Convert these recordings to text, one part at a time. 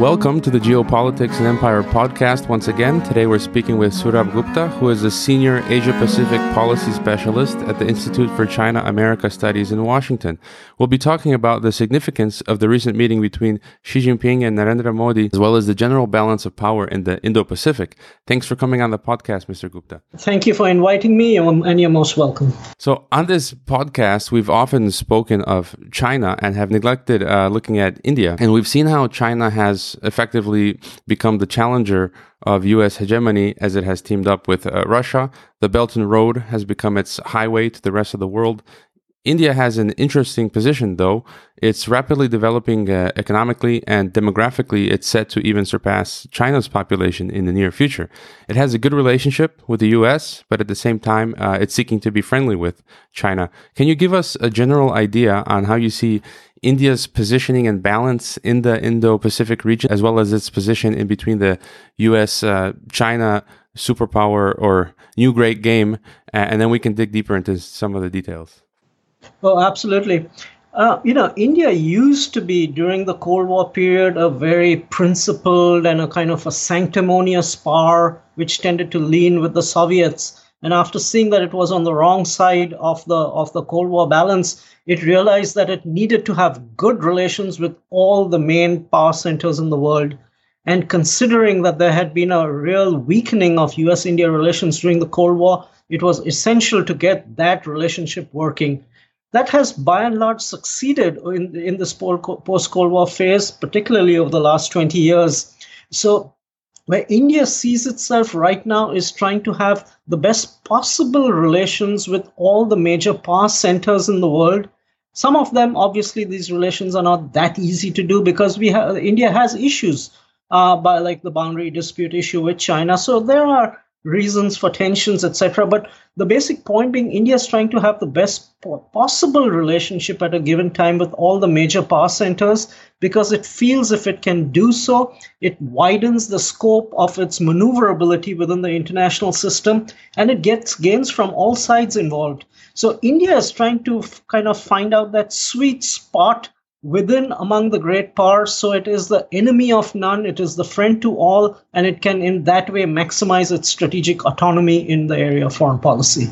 Welcome to the Geopolitics and Empire podcast once again. Today we're speaking with Sourabh Gupta, who is a senior Asia Pacific policy specialist at the Institute for China America Studies in Washington. We'll be talking about the significance of the recent meeting between Xi Jinping and Narendra Modi, as well as the general balance of power in the Indo Pacific. Thanks for coming on the podcast, Mr. Gupta. Thank you for inviting me, and you're most welcome. So, on this podcast, we've often spoken of China and have neglected uh, looking at India. And we've seen how China has effectively become the challenger of US hegemony as it has teamed up with uh, Russia. The Belt and Road has become its highway to the rest of the world. India has an interesting position, though. It's rapidly developing uh, economically and demographically. It's set to even surpass China's population in the near future. It has a good relationship with the US, but at the same time, uh, it's seeking to be friendly with China. Can you give us a general idea on how you see India's positioning and balance in the Indo Pacific region, as well as its position in between the US uh, China superpower or new great game? And then we can dig deeper into some of the details. Oh, absolutely. Uh, you know, India used to be during the Cold War period a very principled and a kind of a sanctimonious power which tended to lean with the Soviets. And after seeing that it was on the wrong side of the of the Cold War balance, it realized that it needed to have good relations with all the main power centers in the world. And considering that there had been a real weakening of US India relations during the Cold War, it was essential to get that relationship working. That has by and large succeeded in, in this post Cold War phase, particularly over the last 20 years. So where India sees itself right now is trying to have the best possible relations with all the major power centers in the world. Some of them, obviously, these relations are not that easy to do because we have India has issues, uh, by like the boundary dispute issue with China. So there are reasons for tensions, etc. But the basic point being, India is trying to have the best possible relationship at a given time with all the major power centers because it feels if it can do so, it widens the scope of its maneuverability within the international system and it gets gains from all sides involved. So India is trying to kind of find out that sweet spot within among the great powers. So it is the enemy of none, it is the friend to all, and it can in that way maximize its strategic autonomy in the area of foreign policy.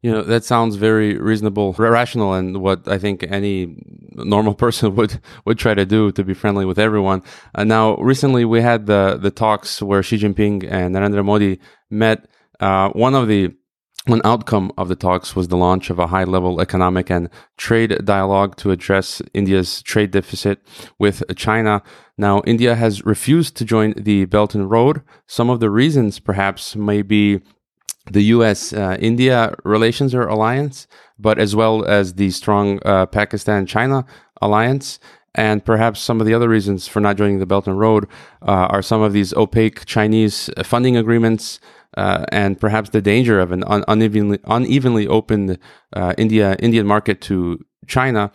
You know, that sounds very reasonable, rational, and what I think any normal person would, would try to do to be friendly with everyone. Uh, now, recently we had the, the talks where Xi Jinping and Narendra Modi met. Uh, one of the one outcome of the talks was the launch of a high level economic and trade dialogue to address India's trade deficit with China. Now, India has refused to join the Belt and Road. Some of the reasons perhaps may be the US uh, India relations or alliance, but as well as the strong uh, Pakistan China alliance. And perhaps some of the other reasons for not joining the Belt and Road uh, are some of these opaque Chinese funding agreements, uh, and perhaps the danger of an un- unevenly unevenly opened uh, India Indian market to China,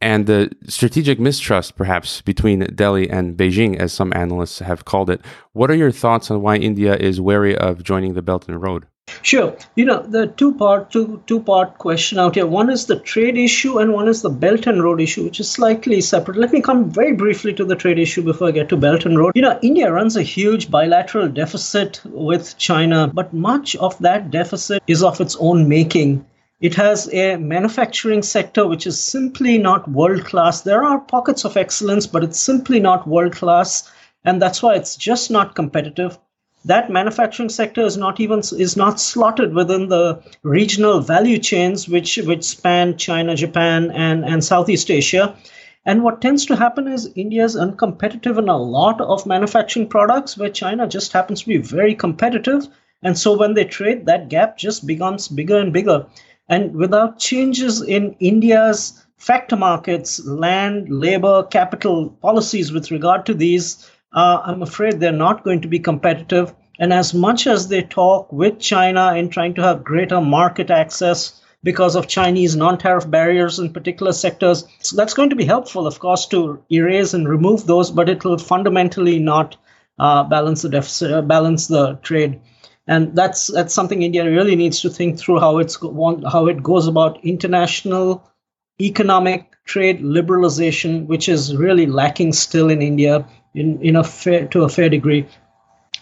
and the strategic mistrust perhaps between Delhi and Beijing, as some analysts have called it. What are your thoughts on why India is wary of joining the Belt and Road? Sure. You know, the two part two two part question out here. One is the trade issue and one is the Belt and Road issue, which is slightly separate. Let me come very briefly to the trade issue before I get to Belt and Road. You know, India runs a huge bilateral deficit with China, but much of that deficit is of its own making. It has a manufacturing sector which is simply not world class. There are pockets of excellence, but it's simply not world class. And that's why it's just not competitive that manufacturing sector is not even is not slotted within the regional value chains which which span China, Japan, and and Southeast Asia. And what tends to happen is India is uncompetitive in a lot of manufacturing products where China just happens to be very competitive. And so when they trade, that gap just becomes bigger and bigger. And without changes in India's factor markets, land, labor, capital policies with regard to these, uh, I'm afraid they're not going to be competitive. And as much as they talk with China in trying to have greater market access because of Chinese non tariff barriers in particular sectors, so that's going to be helpful, of course, to erase and remove those, but it will fundamentally not uh, balance the deficit, uh, balance the trade. And that's that's something India really needs to think through how it's how it goes about international economic trade liberalization, which is really lacking still in India in, in a fair, to a fair degree.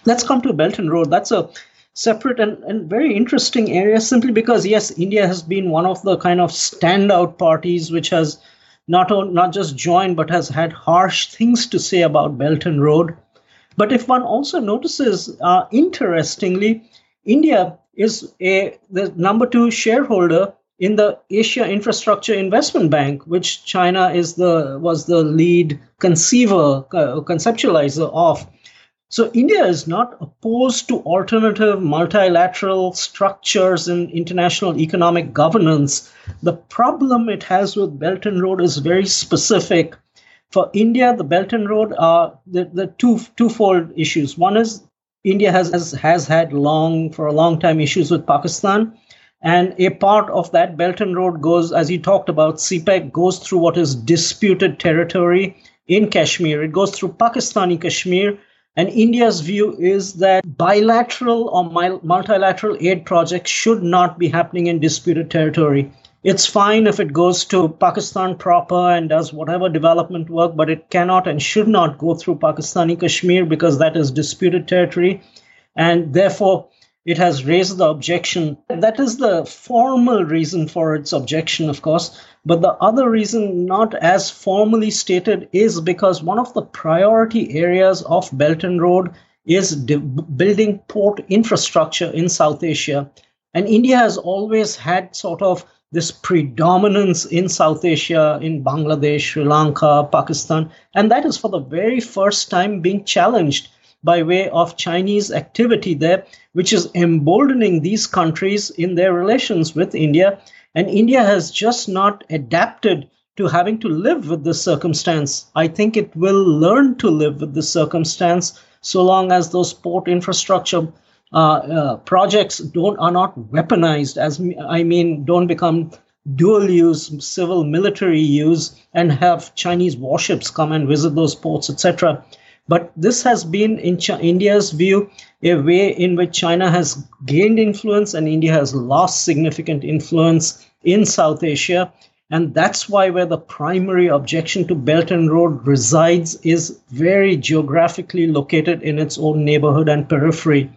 Let's come to Belt and Road. That's a separate and, and very interesting area simply because, yes, India has been one of the kind of standout parties which has not, on, not just joined but has had harsh things to say about Belt and Road. But if one also notices, uh, interestingly, India is a the number two shareholder in the Asia Infrastructure Investment Bank, which China is the was the lead conceiver uh, conceptualizer of. So India is not opposed to alternative multilateral structures in international economic governance. The problem it has with Belt and Road is very specific. For India, the Belt and Road are the, the two twofold issues. One is India has, has has had long for a long time issues with Pakistan and a part of that Belt and Road goes, as you talked about, CPEC goes through what is disputed territory in Kashmir. It goes through Pakistani Kashmir. And India's view is that bilateral or multilateral aid projects should not be happening in disputed territory. It's fine if it goes to Pakistan proper and does whatever development work, but it cannot and should not go through Pakistani Kashmir because that is disputed territory. And therefore, it has raised the objection. That is the formal reason for its objection, of course. But the other reason, not as formally stated, is because one of the priority areas of Belt and Road is de- building port infrastructure in South Asia. And India has always had sort of this predominance in South Asia, in Bangladesh, Sri Lanka, Pakistan. And that is for the very first time being challenged by way of Chinese activity there, which is emboldening these countries in their relations with India. And India has just not adapted to having to live with this circumstance. I think it will learn to live with this circumstance so long as those port infrastructure uh, uh, projects don't are not weaponized. As I mean, don't become dual use, civil military use, and have Chinese warships come and visit those ports, etc. But this has been, in Ch- India's view, a way in which China has gained influence and India has lost significant influence in South Asia. And that's why where the primary objection to Belt and Road resides is very geographically located in its own neighborhood and periphery.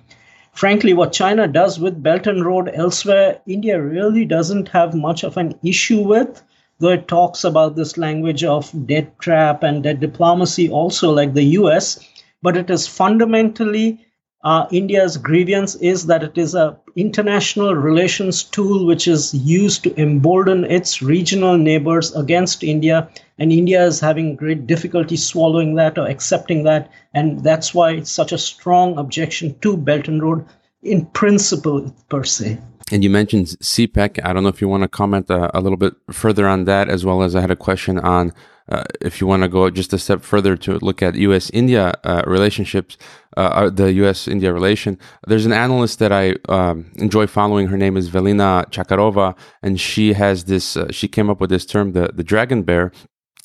Frankly, what China does with Belt and Road elsewhere, India really doesn't have much of an issue with it talks about this language of debt trap and debt diplomacy also like the us but it is fundamentally uh, india's grievance is that it is a international relations tool which is used to embolden its regional neighbors against india. And india is having great difficulty swallowing that or accepting that. And that's why it's such a strong objection to belt and road in principle per se and you mentioned CPEC. I don't know if you want to comment uh, a little bit further on that, as well as I had a question on uh, if you want to go just a step further to look at U.S. India uh, relationships, uh, uh, the U.S. India relation. There's an analyst that I um, enjoy following. Her name is Velina Tchakarova, and she has this. She came up with this term, the the dragon bear.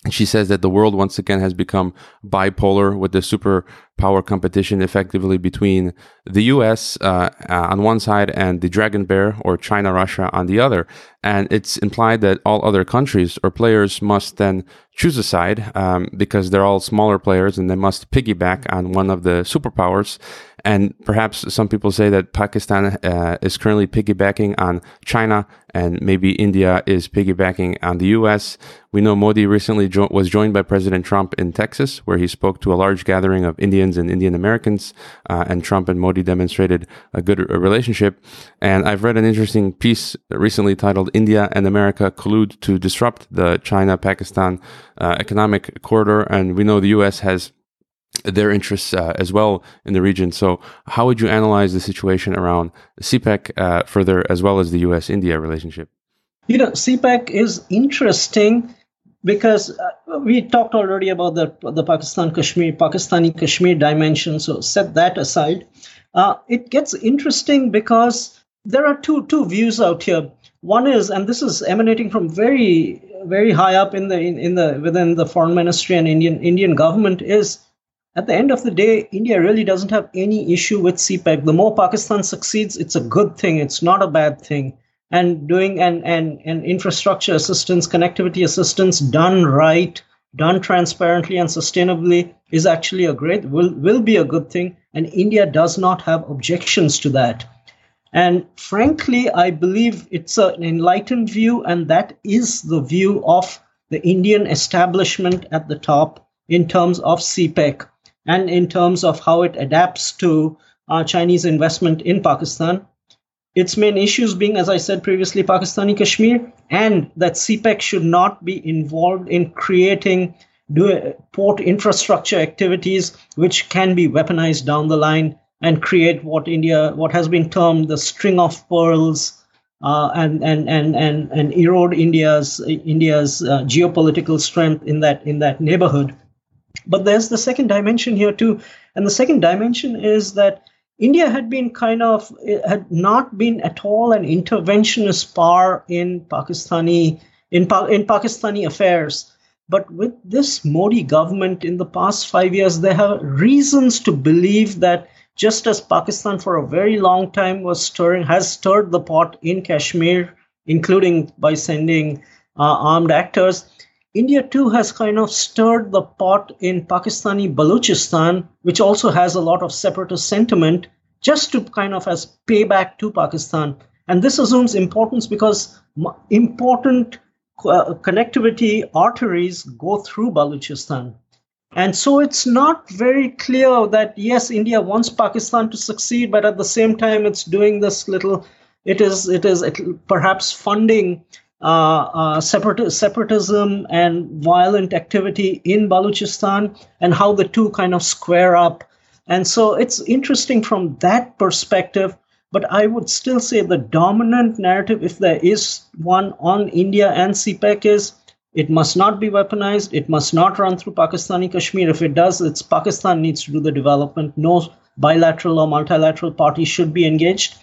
She says that the world once again has become bipolar with the superpower competition effectively between the US uh, uh, on one side and the dragon bear or China, Russia on the other. And it's implied that all other countries or players must then choose a side um, because they're all smaller players and they must piggyback on one of the superpowers. And perhaps some people say that Pakistan uh, is currently piggybacking on China and maybe India is piggybacking on the US. We know Modi recently jo- was joined by President Trump in Texas, where he spoke to a large gathering of Indians and Indian Americans. Uh, and Trump and Modi demonstrated a good relationship. And I've read an interesting piece recently titled India and America Collude to Disrupt the China Pakistan uh, Economic Corridor. And we know the US has their interests uh, as well in the region. So, how would you analyze the situation around CPEC uh, further, as well as the U.S. India relationship? You know, CPEC is interesting because uh, we talked already about the the Pakistan Kashmir Pakistani Kashmir dimension. So, set that aside. Uh, it gets interesting because there are two two views out here. One is, and this is emanating from very very high up in the in, in the within the foreign ministry and Indian Indian government, is at the end of the day, India really doesn't have any issue with CPEC. The more Pakistan succeeds, it's a good thing. It's not a bad thing. And doing an, an, an infrastructure assistance, connectivity assistance done right done transparently and sustainably is actually a great will will be a good thing and india does not have objections to that and frankly i believe it's an enlightened view and that is the view of the indian establishment at the top in terms of cpec and in terms of how it adapts to uh, chinese investment in pakistan its main issues being, as I said previously, Pakistani Kashmir, and that CPEC should not be involved in creating port infrastructure activities which can be weaponized down the line and create what India, what has been termed the string of pearls, uh, and, and and and and erode India's India's uh, geopolitical strength in that in that neighborhood. But there's the second dimension here too, and the second dimension is that India had been kind of had not been at all an interventionist power in Pakistani in, in Pakistani affairs. But with this Modi government in the past five years, they have reasons to believe that just as Pakistan for a very long time was stirring, has stirred the pot in Kashmir, including by sending uh, armed actors, India too has kind of stirred the pot in Pakistani Balochistan, which also has a lot of separatist sentiment, just to kind of as payback to Pakistan. And this assumes importance because important uh, connectivity arteries go through Balochistan. And so it's not very clear that, yes, India wants Pakistan to succeed, but at the same time, it's doing this little, it is, it is perhaps funding Uh, uh, separat- separatism and violent activity in Balochistan and how the two kind of square up. And so it's interesting from that perspective. But I would still say the dominant narrative, if there is one on India and CPEC, is it must not be weaponized. It must not run through Pakistani Kashmir. If it does, it's Pakistan needs to do the development. No bilateral or multilateral party should be engaged.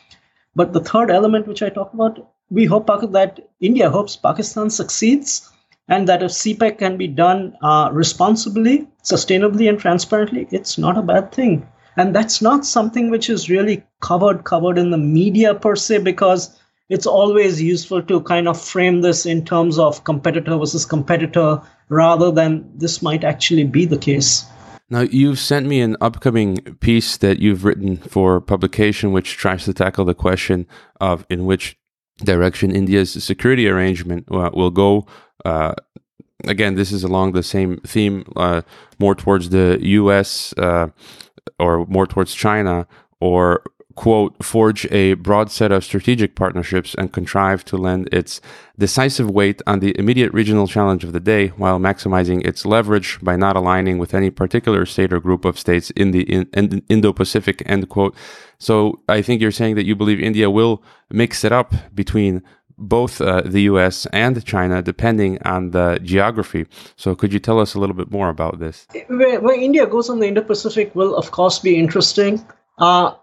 But the third element, which I talk about, we hope that India hopes Pakistan succeeds and that if CPEC can be done uh, responsibly, sustainably, and transparently, it's not a bad thing. And that's not something which is really covered covered in the media per se, because it's always useful to kind of frame this in terms of competitor versus competitor, rather than this might actually be the case. Now, you've sent me an upcoming piece that you've written for publication, which tries to tackle the question of in which direction India's security arrangement uh, will go. Uh, again, this is along the same theme, uh, more towards the U.S. Or more towards China, or quote, forge a broad set of strategic partnerships and contrive to lend its decisive weight on the immediate regional challenge of the day while maximizing its leverage by not aligning with any particular state or group of states in the in, in Indo-Pacific, end quote. So I think you're saying that you believe India will mix it up between both uh, the US and China, depending on the geography. So, could you tell us a little bit more about this? Where, where India goes on the Indo Pacific will, of course, be interesting. Uh,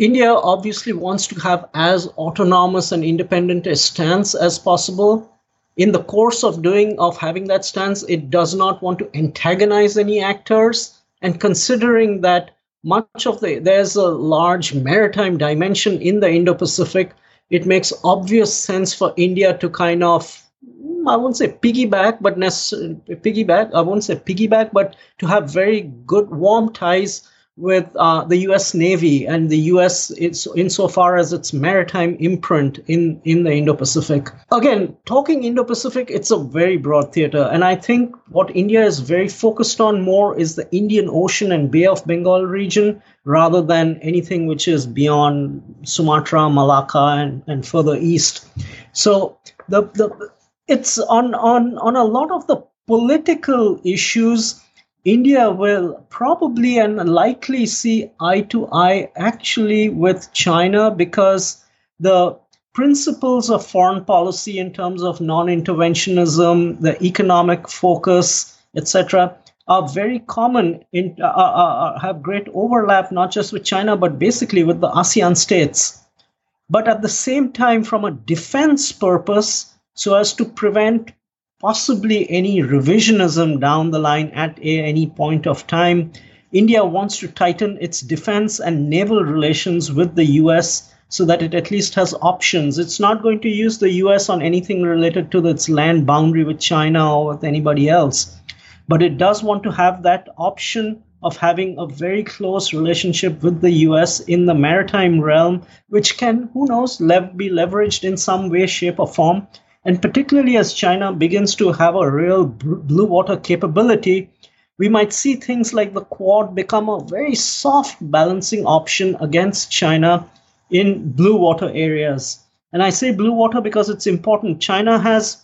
India obviously wants to have as autonomous and independent a stance as possible. In the course of doing of having that stance, it does not want to antagonize any actors. And considering that much of the there's a large maritime dimension in the Indo-Pacific. It makes obvious sense for India to kind of hmm, I won't say piggyback, but piggyback. I won't say piggyback, but to have very good warm ties with uh, the U.S. Navy and the U.S. It's insofar as its maritime imprint in in the Indo-Pacific. Again, talking Indo-Pacific, it's a very broad theater, and I think what India is very focused on more is the Indian Ocean and Bay of Bengal region, rather than anything which is beyond Sumatra, Malacca, and, and further east. So the the it's on on on a lot of the political issues India will probably and likely see eye to eye actually with China because the principles of foreign policy in terms of non-interventionism, the economic focus, etc., are very common in uh, uh, uh, have great overlap not just with China but basically with the ASEAN states. But at the same time, from a defense purpose, so as to prevent possibly any revisionism down the line at any point of time. India wants to tighten its defense and naval relations with the US so that it at least has options. It's not going to use the US on anything related to its land boundary with China or with anybody else. but it does want to have that option of having a very close relationship with the US in the maritime realm, which can, who knows, lev- be leveraged in some way, shape, or form. And particularly as China begins to have a real blue water capability, we might see things like the Quad become a very soft balancing option against China in blue water areas. And I say blue water because it's important. China has,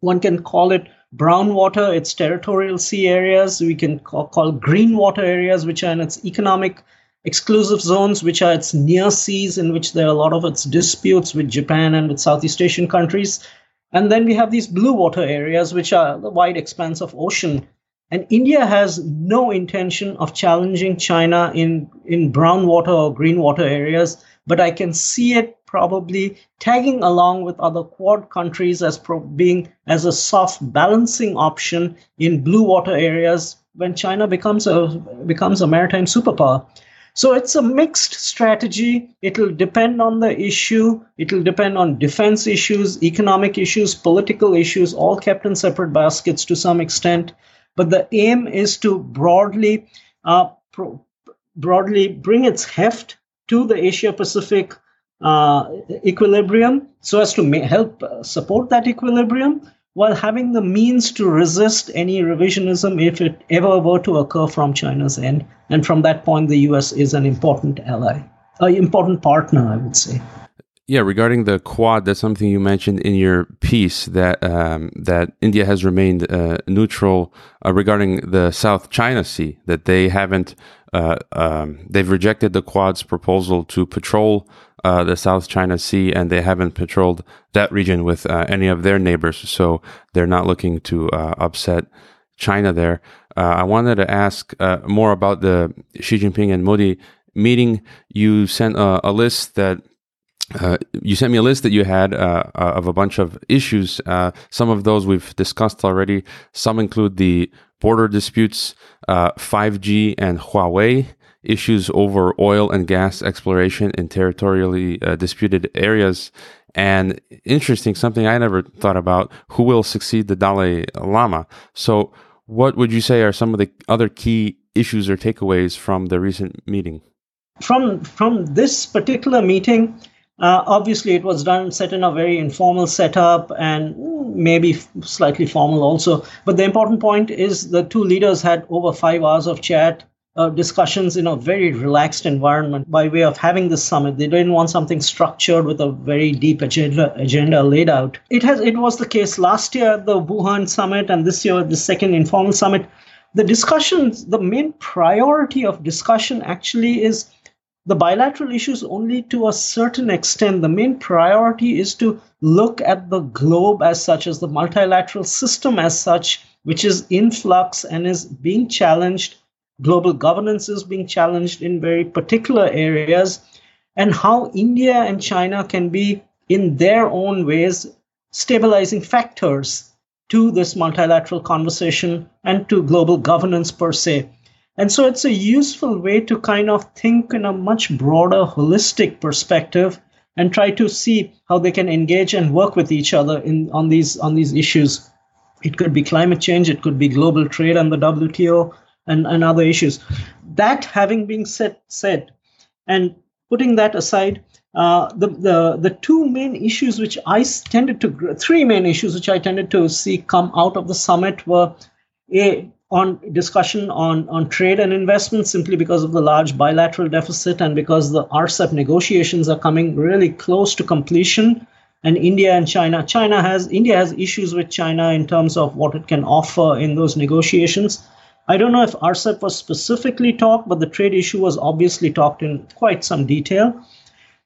one can call it brown water, its territorial sea areas. We can call, green water areas, which are in its economic exclusive zones, which are its near seas, in which there are a lot of its disputes with Japan and with Southeast Asian countries. And then we have these blue water areas, which are the wide expanse of ocean. And India has no intention of challenging China in, in brown water or green water areas, but I can see it probably tagging along with other quad countries as pro- being as a soft balancing option in blue water areas when China becomes a becomes a maritime superpower. So it's a mixed strategy. It'll depend on the issue. It'll depend on defense issues, economic issues, political issues, all kept in separate baskets to some extent. But the aim is to broadly, uh, pro- broadly bring its heft to the Asia Pacific uh, equilibrium so as to ma- help uh, support that equilibrium while having the means to resist any revisionism if it ever were to occur from China's end. And from that point, the US is an important ally, an important partner, I would say. Yeah, regarding the Quad, that's something you mentioned in your piece that um, that India has remained uh, neutral uh, regarding the South China Sea. That they haven't, uh, um, they've rejected the Quad's proposal to patrol uh, the South China Sea, and they haven't patrolled that region with uh, any of their neighbors. So they're not looking to uh, upset China there. I wanted to ask more about the Xi Jinping and Modi meeting. You sent a list that uh, you sent me a list that you had uh, uh, of a bunch of issues. Uh, some of those we've discussed already. Some include the border disputes, 5G uh, and Huawei, issues over oil and gas exploration in territorially disputed areas. And interesting, something I never thought about who will succeed the Dalai Lama. So, what would you say are some of the other key issues or takeaways from the recent meeting? From, from this particular meeting, uh, obviously, it was done set in a very informal setup and maybe slightly formal also. But the important point is the two leaders had over five hours of chat, uh, discussions in a very relaxed environment by way of having this summit. They didn't want something structured with a very deep agenda agenda laid out. It has it was the case last year at the Wuhan summit and this year the second informal summit. The discussions, the main priority of discussion actually is the bilateral issues only to a certain extent. The main priority is to look at the globe as such, as the multilateral system as such, which is in flux and is being challenged. Global governance is being challenged in very particular areas, and how India and China can be, in their own ways, stabilizing factors to this multilateral conversation and to global governance per se. And so it's a useful way to kind of think in a much broader, holistic perspective and try to see how they can engage and work with each other in on these on these issues. It could be climate change, it could be global trade and the WTO and, and other issues. That having been said said, and putting that aside, uh, the, the the two main issues which I tended to three main issues which I tended to see come out of the summit were a on discussion on, on trade and investment simply because of the large bilateral deficit and because the RCEP negotiations are coming really close to completion. And India and China, China has India has issues with China in terms of what it can offer in those negotiations. I don't know if RCEP was specifically talked, but the trade issue was obviously talked in quite some detail.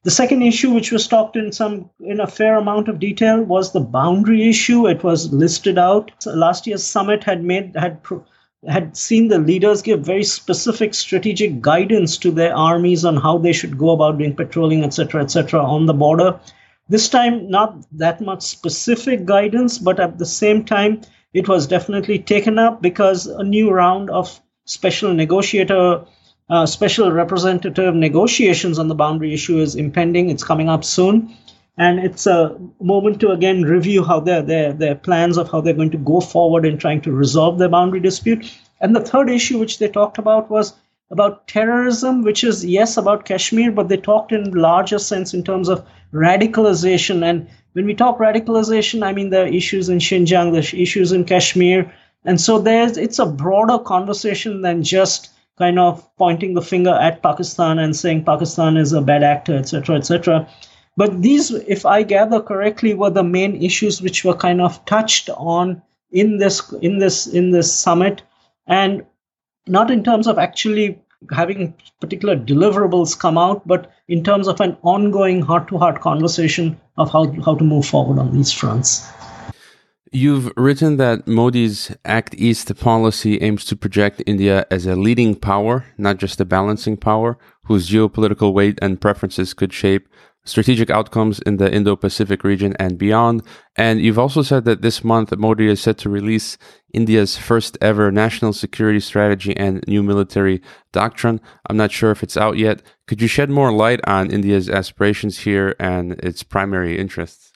The second issue, which was talked in some in a fair amount of detail, was the boundary issue. It was listed out. Last year's summit had made had had seen the leaders give very specific strategic guidance to their armies on how they should go about doing patrolling, etc., etc., on the border. This time, not that much specific guidance, but at the same time, it was definitely taken up because a new round of special negotiator uh, special representative negotiations on the boundary issue is impending. It's coming up soon. and it's a moment to again review how their their their plans of how they're going to go forward in trying to resolve their boundary dispute. And the third issue which they talked about was about terrorism, which is yes about Kashmir, but they talked in larger sense in terms of radicalization. And when we talk radicalization, I mean are issues in Xinjiang, there's issues in Kashmir, and so there's it's a broader conversation than just kind of pointing the finger at Pakistan and saying Pakistan is a bad actor, etc., etc. But these, if I gather correctly, were the main issues which were kind of touched on in this in this in this summit, and not in terms of actually having particular deliverables come out, but in terms of an ongoing heart-to-heart conversation of how how to move forward on these fronts. You've written that Modi's Act East policy aims to project India as a leading power, not just a balancing power, whose geopolitical weight and preferences could shape strategic outcomes in the Indo Pacific region and beyond. And you've also said that this month Modi is set to release India's first ever national security strategy and new military doctrine. I'm not sure if it's out yet. Could you shed more light on India's aspirations here and its primary interests?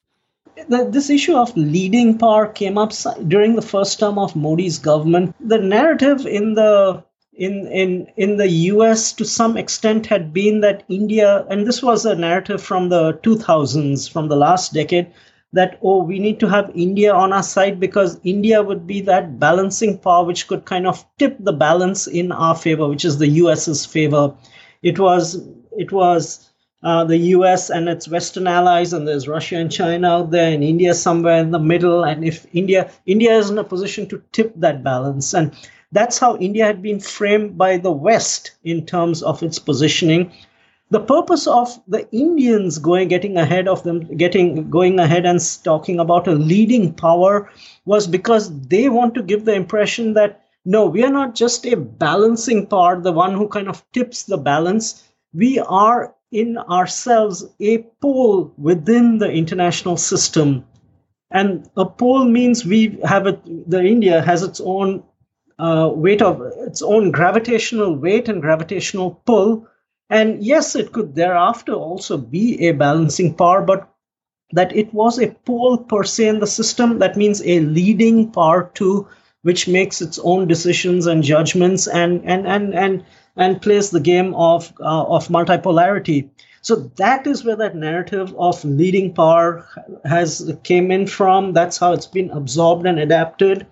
The, this issue of leading power came up during the first term of Modi's government. The narrative in the in in in the US to some extent had been that India and this was a narrative from the 2000s from the last decade that oh we need to have India on our side because India would be that balancing power which could kind of tip the balance in our favor which is the US's favor it was it was uh, the US and its Western allies, and there's Russia and China out there, and India somewhere in the middle. And if India, India is in a position to tip that balance, and that's how India had been framed by the West in terms of its positioning. The purpose of the Indians going getting ahead of them, getting going ahead and talking about a leading power was because they want to give the impression that no, we are not just a balancing part, the one who kind of tips the balance. We are in ourselves a pole within the international system. And a pole means we have it, the India has its own uh, weight of its own gravitational weight and gravitational pull. And yes, it could thereafter also be a balancing power, but that it was a pole per se in the system, that means a leading power too, which makes its own decisions and judgments and and and and and plays the game of uh, of multipolarity. So that is where that narrative of leading power has came in from. That's how it's been absorbed and adapted.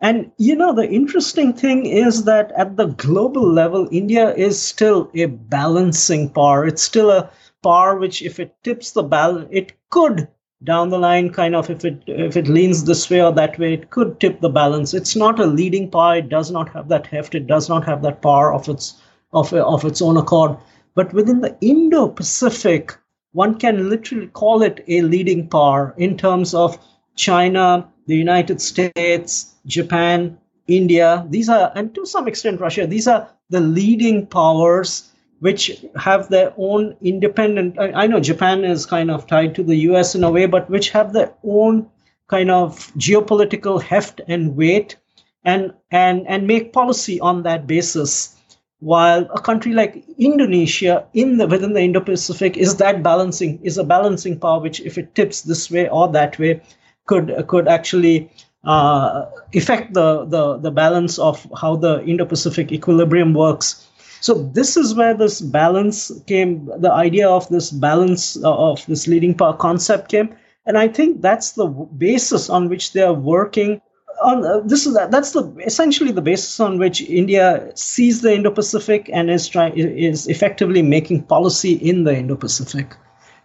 And you know, the interesting thing is that at the global level, India is still a balancing power. It's still a power which, if it tips the balance, it could down the line kind of if it if it leans this way or that way it could tip the balance. It's not a leading power. It does not have that heft. It does not have that power of its of, of its own accord. But within the indo-pacific one can literally call it a leading power in terms of china the united states Japan, India, these are, and to some extent Russia, these are the leading powers which have their own independent. I, I, know Japan is kind of tied to the US in a way, but which have their own kind of geopolitical heft and weight and, and, and make policy on that basis. While a country like Indonesia in the within the Indo-Pacific is that balancing is a balancing power which if it tips this way or that way could could actually uh, affect the, the, the balance of how the Indo-Pacific equilibrium works. So this is where this balance came, the idea of this balance uh, of this leading power concept came. And I think that's the basis on which they are working. On uh, this is that's the essentially the basis on which India sees the Indo-Pacific and is trying is effectively making policy in the Indo-Pacific.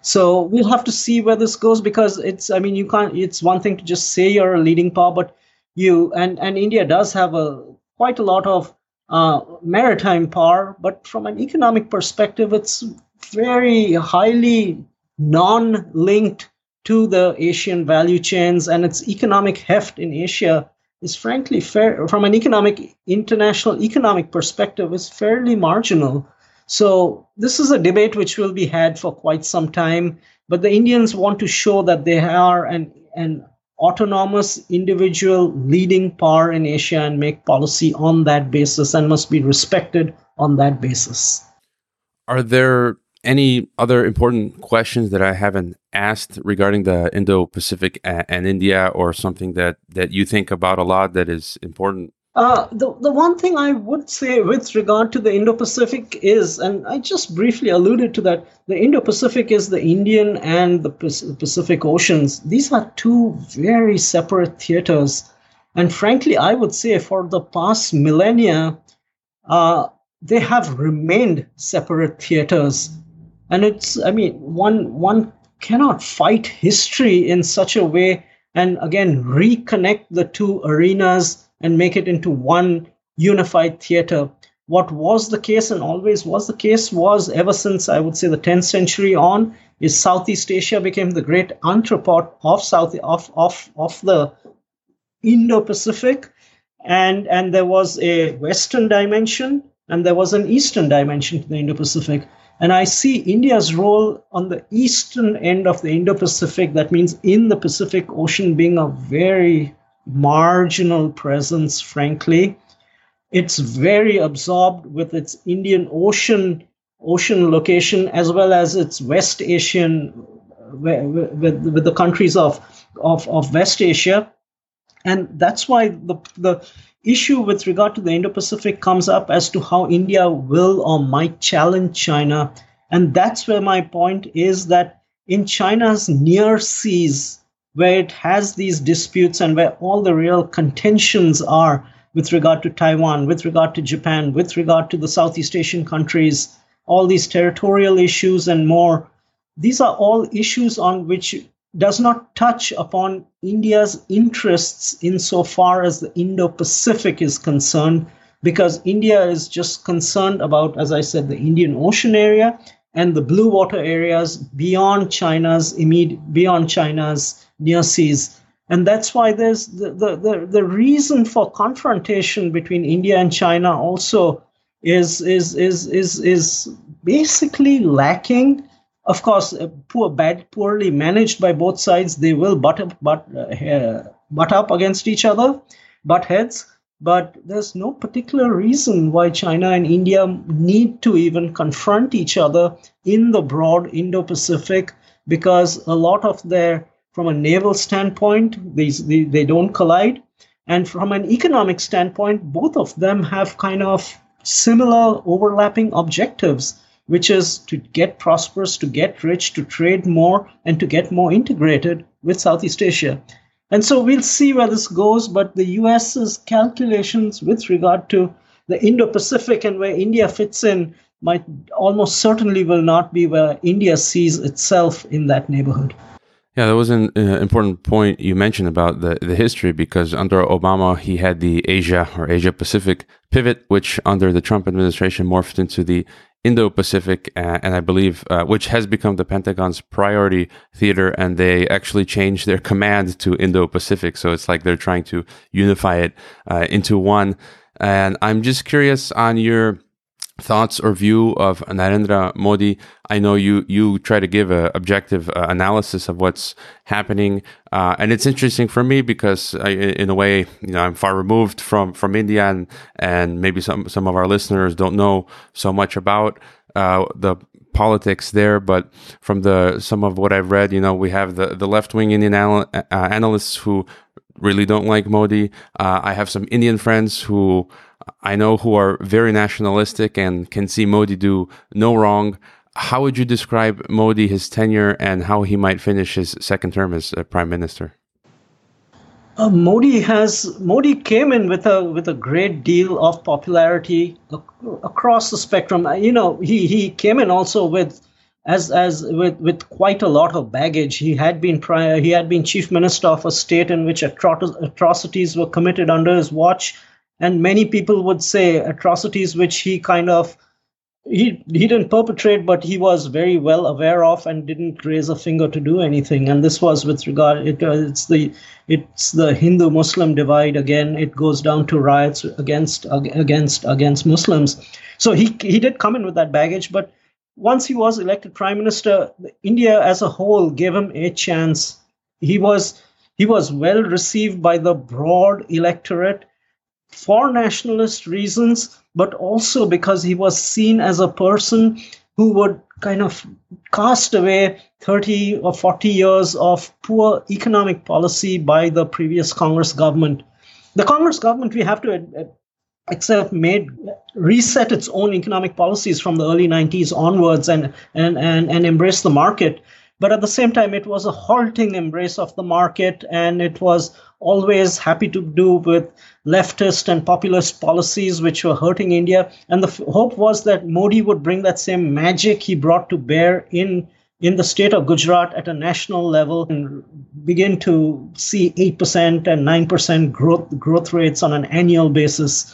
So we'll have to see where this goes because it's I mean you can't it's one thing to just say you're a leading power, but you and and India does have a quite a lot of uh, maritime power, but from an economic perspective, it's very highly non-linked to the Asian value chains, and its economic heft in Asia is frankly fair from an economic international economic perspective is fairly marginal. So this is a debate which will be had for quite some time. But the Indians want to show that they are an, an autonomous individual leading power in Asia and make policy on that basis and must be respected on that basis. Are there any other important questions that I haven't asked regarding the Indo-Pacific and India, or something that that you think about a lot that is important? Uh, the, the one thing I would say with regard to the Indo Pacific is, and I just briefly alluded to that, the Indo Pacific is the Indian and the Pacific Oceans. These are two very separate theaters. And frankly, I would say for the past millennia, uh, they have remained separate theaters. And it's, I mean, one, one cannot fight history in such a way and again reconnect the two arenas and make it into one unified theater. What was the case and always was the case was ever since I would say the 10th century on is Southeast Asia became the great entrepot of South of of of the Indo-Pacific, and and there was a Western dimension and there was an Eastern dimension to the Indo-Pacific. And I see India's role on the eastern end of the Indo Pacific, that means in the Pacific Ocean, being a very marginal presence, frankly. It's very absorbed with its Indian Ocean ocean location as well as its West Asian with, with, the countries of, of, of West Asia. And that's why the, the issue with regard to the Indo Pacific comes up as to how India will or might challenge China. And that's where my point is that in China's near seas, where it has these disputes and where all the real contentions are with regard to Taiwan, with regard to Japan, with regard to the Southeast Asian countries, all these territorial issues and more. These are all issues on which does not touch upon India's interests insofar as the Indo Pacific is concerned, because India is just concerned about, as I said, the Indian Ocean area and the blue water areas beyond China's immediate, beyond China's near seas. And that's why there's the, the, the, the reason for confrontation between India and China also is, is, is, is, is basically lacking. Of course, uh, poor, bad, poorly managed by both sides, they will butt up, butt, uh, butt up against each other, butt heads. But there's no particular reason why China and India need to even confront each other in the broad Indo Pacific because a lot of their from a naval standpoint, these they, they don't collide. And from an economic standpoint, both of them have kind of similar overlapping objectives, which is to get prosperous, to get rich, to trade more, and to get more integrated with Southeast Asia. And so we'll see where this goes, but the US's calculations with regard to the Indo Pacific and where India fits in might almost certainly will not be where India sees itself in that neighborhood. Yeah, that was an uh, important point you mentioned about the, the history because under Obama, he had the Asia or Asia Pacific pivot, which under the Trump administration morphed into the Indo Pacific, uh, and I believe, uh, which has become the Pentagon's priority theater, and they actually changed their command to Indo Pacific. So it's like they're trying to unify it uh, into one. And I'm just curious on your thoughts or view of Narendra Modi. I know you you try to give a objective uh, analysis of what's happening, uh, and it's interesting for me because I, in a way, you know, I'm far removed from from India, and and maybe some some of our listeners don't know so much about uh, the politics there. But from the some of what I've read, you know, we have the the left wing Indian anal- uh, analysts who really don't like Modi. Uh, I have some Indian friends who I know who are very nationalistic and can see Modi do no wrong. How would you describe Modi, his tenure, and how he might finish his second term as prime minister? Uh, Modi has Modi came in with a with a great deal of popularity across the spectrum. Uh, you know, he he came in also with as as with with quite a lot of baggage. He had been prior, he had been chief minister of a state in which atrocities were committed under his watch and many people would say atrocities which he kind of he he didn't perpetrate but he was very well aware of and didn't raise a finger to do anything. And this was with regard it, uh, it's the it's the hindu muslim divide again. It goes down to riots against against against muslims. So he he did come in with that baggage but once he was elected prime minister india as a whole gave him a chance. He was he was well received by the broad electorate for nationalist reasons, but also because he was seen as a person who would kind of cast away 30 or 40 years of poor economic policy by the previous Congress government. The Congress government, we have to accept, made reset its own economic policies from the early 90s onwards and, and, and, and embrace the market. But at the same time, it was a halting embrace of the market, and it was always happy to do with leftist and populist policies which were hurting India. And the f- hope was that Modi would bring that same magic he brought to bear in in the state of Gujarat at a national level and begin to see 8% and 9% growth growth rates on an annual basis.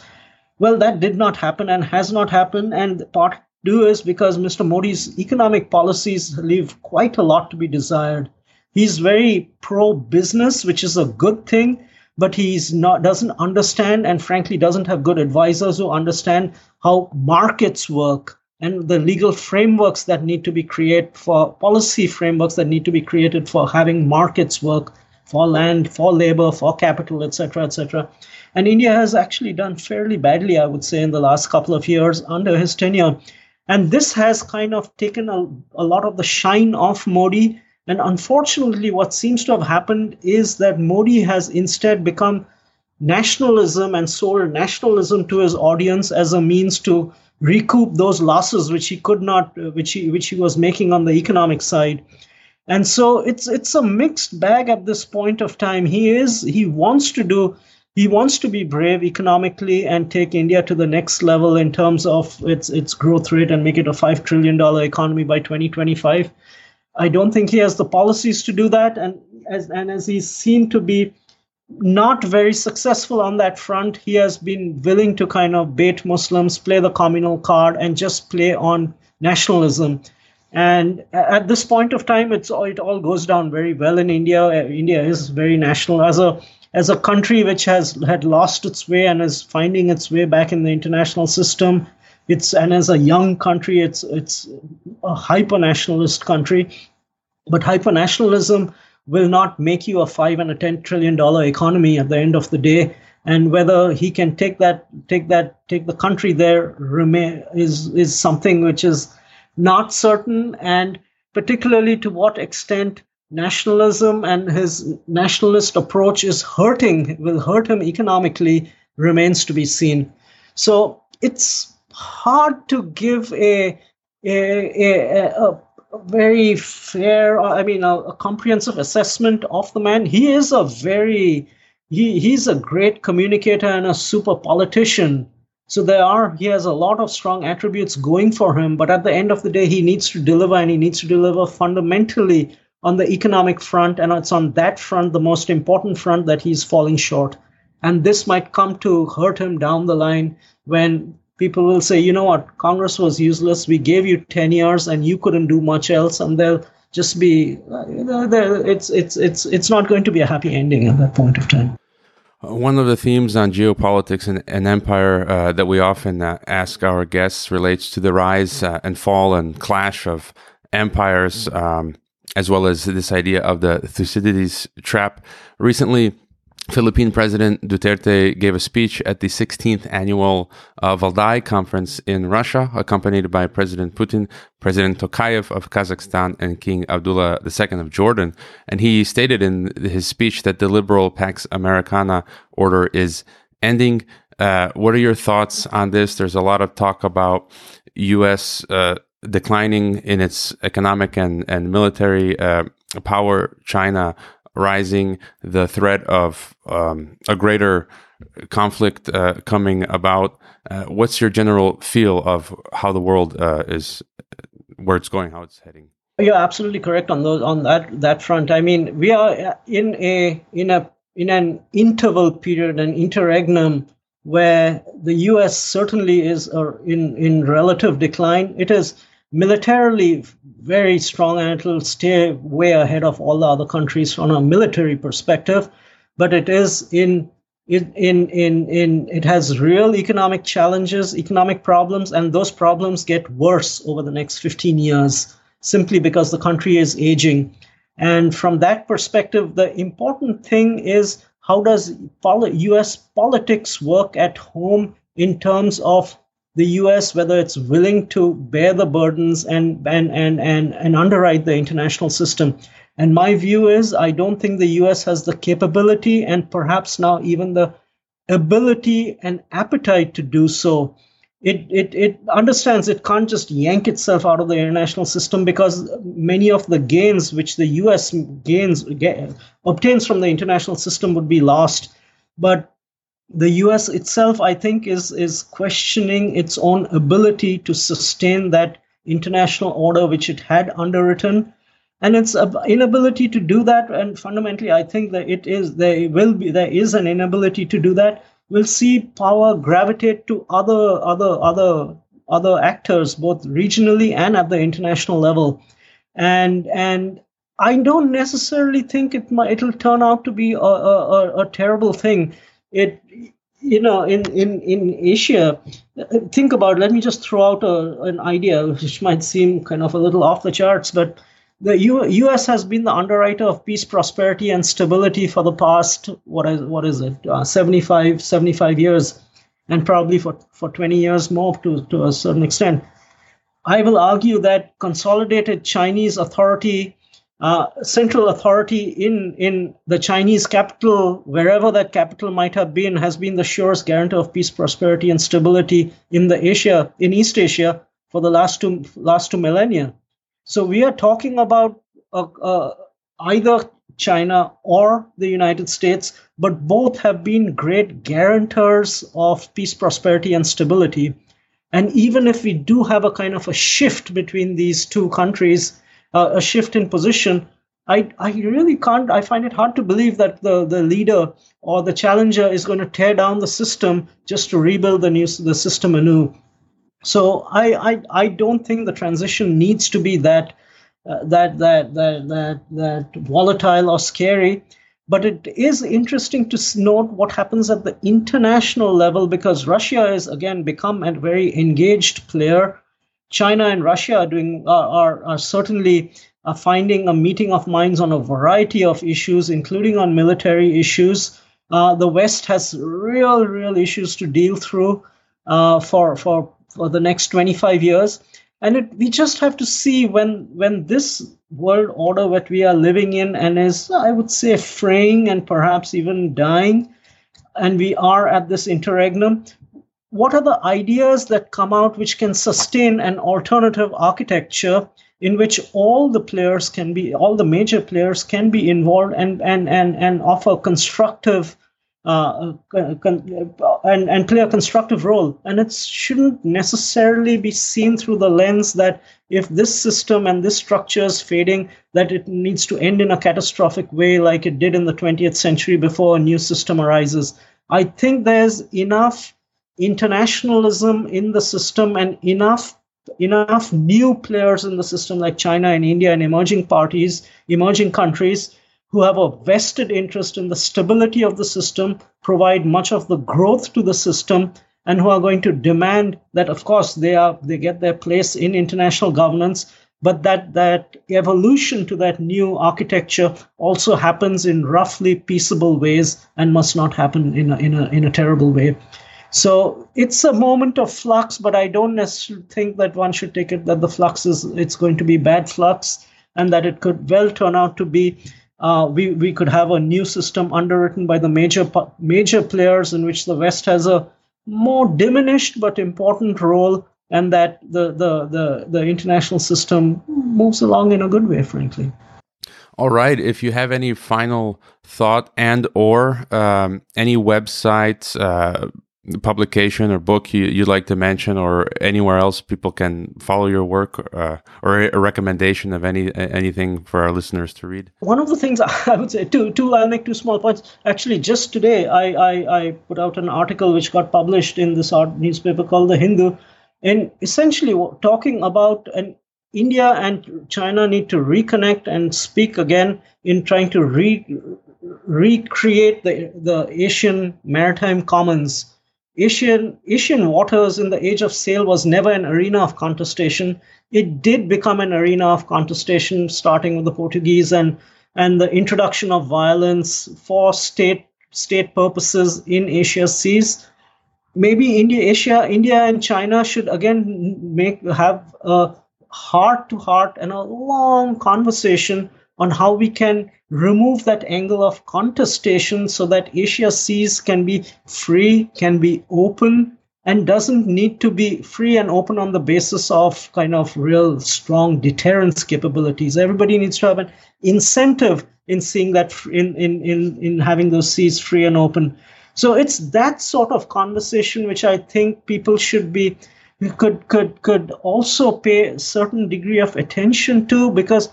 Well, that did not happen and has not happened. And part do is because Mr. Modi's economic policies leave quite a lot to be desired. He's very pro business, which is a good thing, but he's not doesn't understand and frankly doesn't have good advisors who understand how markets work and the legal frameworks that need to be created for policy frameworks that need to be created for having markets work for land, for labor, for capital, etc., etc. And India has actually done fairly badly, I would say, in the last couple of years under his tenure. And this has kind of taken a, a lot of the shine off Modi. And unfortunately, what seems to have happened is that Modi has instead become nationalism and sold nationalism to his audience as a means to recoup those losses which he could not uh, which he which he was making on the economic side and so it's it's a mixed bag at this point of time he is he wants to do he wants to be brave economically and take India to the next level in terms of its its growth rate and make it a five trillion dollar economy by 2025. I don't think he has the policies to do that, and as and as he's seen to be not very successful on that front, he has been willing to kind of bait Muslims, play the communal card, and just play on nationalism. And at this point of time, it's it all goes down very well in India. Uh, India is very national as a as a country which has had lost its way and is finding its way back in the international system it's and as a young country it's it's a hyper nationalist country. But hyper nationalism will not make you a 5 and a 10 trillion dollar economy at the end of the day. And whether he can take that take that take the country there remain is is something which is not certain. And particularly to what extent nationalism and his nationalist approach is hurting, will hurt him economically, remains to be seen. So it's hard to give a, a, a, a very fair, I mean, a, a, comprehensive assessment of the man. He is a very, he, he's a great communicator and a super politician. So there are, he has a lot of strong attributes going for him, but at the end of the day, he needs to deliver and he needs to deliver fundamentally on the economic front, and it's on that front, the most important front, that he's falling short. And this might come to hurt him down the line when people will say, you know what, Congress was useless. We gave you 10 years and you couldn't do much else. And they'll just be, it's, it's, it's, it's not going to be a happy ending at that point of time. One of the themes on geopolitics and, and empire uh, that we often uh, ask our guests relates to the rise uh, and fall and clash of empires. Um, as well as this idea of the Thucydides trap. Recently, Philippine President Duterte gave a speech at the 16th annual uh, Valdai conference in Russia, accompanied by President Putin, President Tokayev of Kazakhstan, and King Abdullah II of Jordan. And he stated in his speech that the liberal Pax Americana order is ending. Uh, what are your thoughts on this? There's a lot of talk about U.S. Uh, declining in its economic and, and military uh, power, China rising, the threat of um, a greater conflict uh, coming about. Uh, what's your general feel of how the world uh, is, where it's going, how it's heading? You're absolutely correct on those on that that front. I mean, we are in a in a in an interval period, an interregnum where the U.S. certainly is uh, in in relative decline. It is militarily very strong and it'll stay way ahead of all the other countries from a military perspective. But it is in in in in it has real economic challenges economic problems and those problems get worse over the next 15 years simply because the country is aging. And from that perspective the important thing is how does us politics work at home in terms of the US, whether it's willing to bear the burdens and, and, and, and, and underwrite the international system. And my view is I don't think the US has the capability and perhaps now even the ability and appetite to do so. It, it, it understands it can't just yank itself out of the international system because many of the gains which the US gains get, obtains from the international system would be lost. But the US itself, I think, is is questioning its own ability to sustain that international order which it had underwritten, and its inability to do that. And fundamentally, I think that it is there will be there is an inability to do that. We'll see power gravitate to other other other other actors, both regionally and at the international level, and and I don't necessarily think it might it'll turn out to be a, a, a terrible thing it you know in in in asia think about let me just throw out a, an idea which might seem kind of a little off the charts but the U- us has been the underwriter of peace prosperity and stability for the past what is what is it uh, 75 75 years and probably for for 20 years more to to a certain extent. I will argue that consolidated chinese authority uh, central authority in in the Chinese capital, wherever that capital might have been, has been the surest guarantor of peace, prosperity, and stability in the Asia, in East Asia, for the last two last two millennia. So we are talking about uh, uh, either China or the United States, but both have been great guarantors of peace, prosperity, and stability. And even if we do have a kind of a shift between these two countries, uh, a shift in position, I, I really can't, I find it hard to believe that the, the leader or the challenger is going to tear down the system just to rebuild the new the system anew. So I, I, I don't think the transition needs to be that, uh, that, that, that, that, that volatile or scary. But it is interesting to note what happens at the international level because Russia has again become a very engaged player China and Russia are doing are, are certainly uh, finding a meeting of minds on a variety of issues, including on military issues. Uh, the West has real, real issues to deal through uh, for for for the next 25 years, and it, we just have to see when when this world order that we are living in and is, I would say, fraying and perhaps even dying, and we are at this interregnum what are the ideas that come out which can sustain an alternative architecture in which all the players can be all the major players can be involved and and and, and offer constructive uh, con- and, and play a constructive role. And it shouldn't necessarily be seen through the lens that if this system and this structure is fading, that it needs to end in a catastrophic way like it did in the 20th century before a new system arises. I think there's enough internationalism in the system and enough enough new players in the system like China and India and emerging parties, emerging countries who have a vested interest in the stability of the system, provide much of the growth to the system, and who are going to demand that, of course, they are they get their place in international governance, but that that evolution to that new architecture also happens in roughly peaceable ways and must not happen in a, in a, in a terrible way. So it's a moment of flux, but I don't necessarily think that one should take it that the flux is it's going to be bad flux, and that it could well turn out to be. Uh, we we could have a new system underwritten by the major major players in which the West has a more diminished but important role, and that the the the, the international system moves along in a good way, frankly. All right. If you have any final thought and or um, any websites, uh, publication or book you, would like to mention or anywhere else people can follow your work uh, or a recommendation of any anything for our listeners to read? One of the things i would say two two i'll make two small points. Actually just today i i, I put out an article which got published in this art newspaper called the hindu. And essentially talking about an india and china need to reconnect and speak again in trying to re recreate the the asian maritime commons Asian, Asian waters in the age of sail was never an arena of contestation. It did become an arena of contestation starting with the Portuguese and, and the introduction of violence for state, state purposes in Asia's seas. maybe India, Asia, India and China should again make have a heart to heart and a long conversation on how we can remove that angle of contestation so that Asia seas can be free, can be open, and doesn't need to be free and open on the basis of kind of real strong deterrence capabilities. Everybody needs to have an incentive in seeing that in in in, in having those seas free and open. So it's that sort of conversation which I think people should be could could could also pay a certain degree of attention to because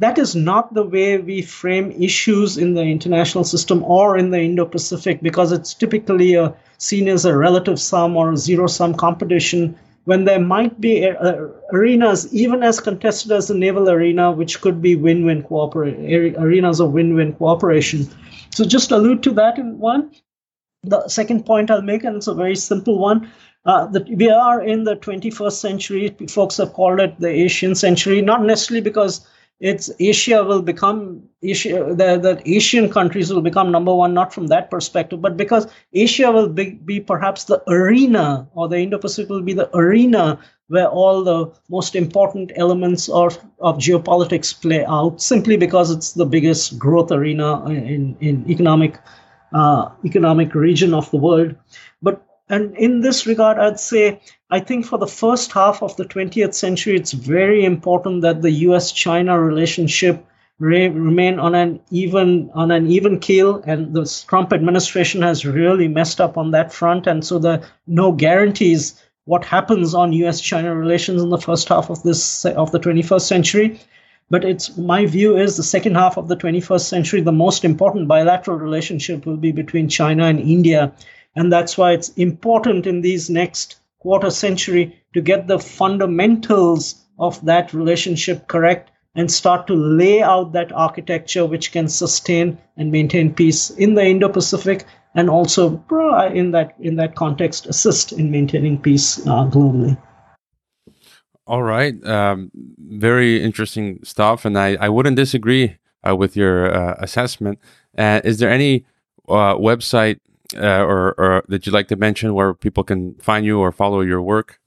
that is not the way we frame issues in the international system or in the Indo-Pacific because it's typically a, seen as a relative sum or a zero-sum competition when there might be uh, arenas even as contested as the naval arena which could be win-win cooperation arenas of win-win cooperation. So just allude to that in one. The second point i'll make and it's a very simple one uh, that we are in the 21st century folks have called it the asian century not necessarily because it's Asia will become Asia the, the Asian countries will become number one not from that perspective but because Asia will be, be perhaps the arena or the Indo-Pacific will be the arena where all the most important elements of, of geopolitics play out simply because it's the biggest growth arena in, in economic uh, economic region of the world. But and in this regard, I'd say I think for the first half of the 20th century, it's very important that the U.S.-China relationship re- remain on an even on an even keel, and the Trump administration has really messed up on that front, and so the no guarantees what happens on U.S.-China relations in the first half of this of the 21st century. But it's my view is the second half of the 21st century, the most important bilateral relationship will be between China and India and that's why it's important in these next quarter century to get the fundamentals of that relationship correct and start to lay out that architecture which can sustain and maintain peace in the Indo-Pacific and also in that in that context assist in maintaining peace uh, globally. All right, um, very interesting stuff, and I, I wouldn't disagree uh, with your uh, assessment. Uh, is there any uh, website uh, or, or that you'd like to mention where people can find you or follow your work?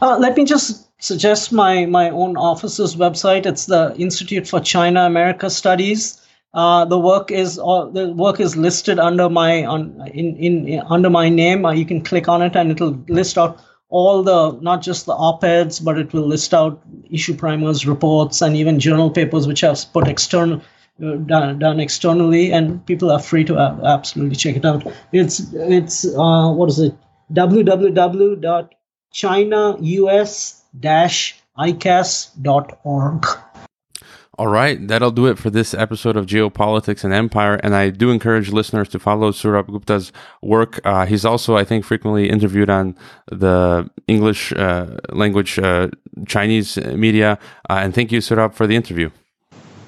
Uh, let me just suggest my, my own office's website. It's the Institute for China America Studies. Uh, the work is uh, the work is listed under my on in, in, in under my name. Uh, you can click on it and it'll list out all the not just the op-eds, but it will list out issue primers, reports, and even journal papers which I've put external done, done externally, and people are free to uh, absolutely check it out. It's it's uh, what is it? www.chinaus-icas.org. All right, that'll do it for this episode of Geopolitics and Empire. And I do encourage listeners to follow Sourabh Gupta's work. Uh, he's also, I think, frequently interviewed on the English uh, language uh, Chinese media. Uh, and thank you, Sourabh, for the interview.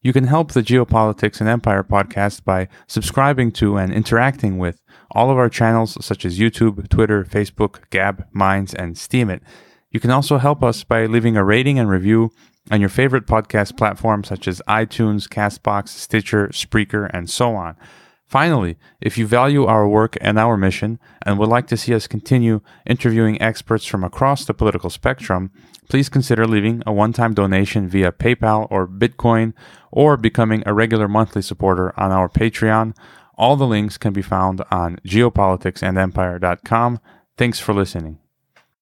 You can help the Geopolitics and Empire podcast by subscribing to and interacting with all of our channels such as YouTube, Twitter, Facebook, Gab, Minds, and Steemit. You can also help us by leaving a rating and review on your favorite podcast platforms such as iTunes, Castbox, Stitcher, Spreaker, and so on. Finally, if you value our work and our mission and would like to see us continue interviewing experts from across the political spectrum, please consider leaving a one time donation via PayPal or Bitcoin or becoming a regular monthly supporter on our Patreon. All the links can be found on geopoliticsandempire.com. Thanks for listening.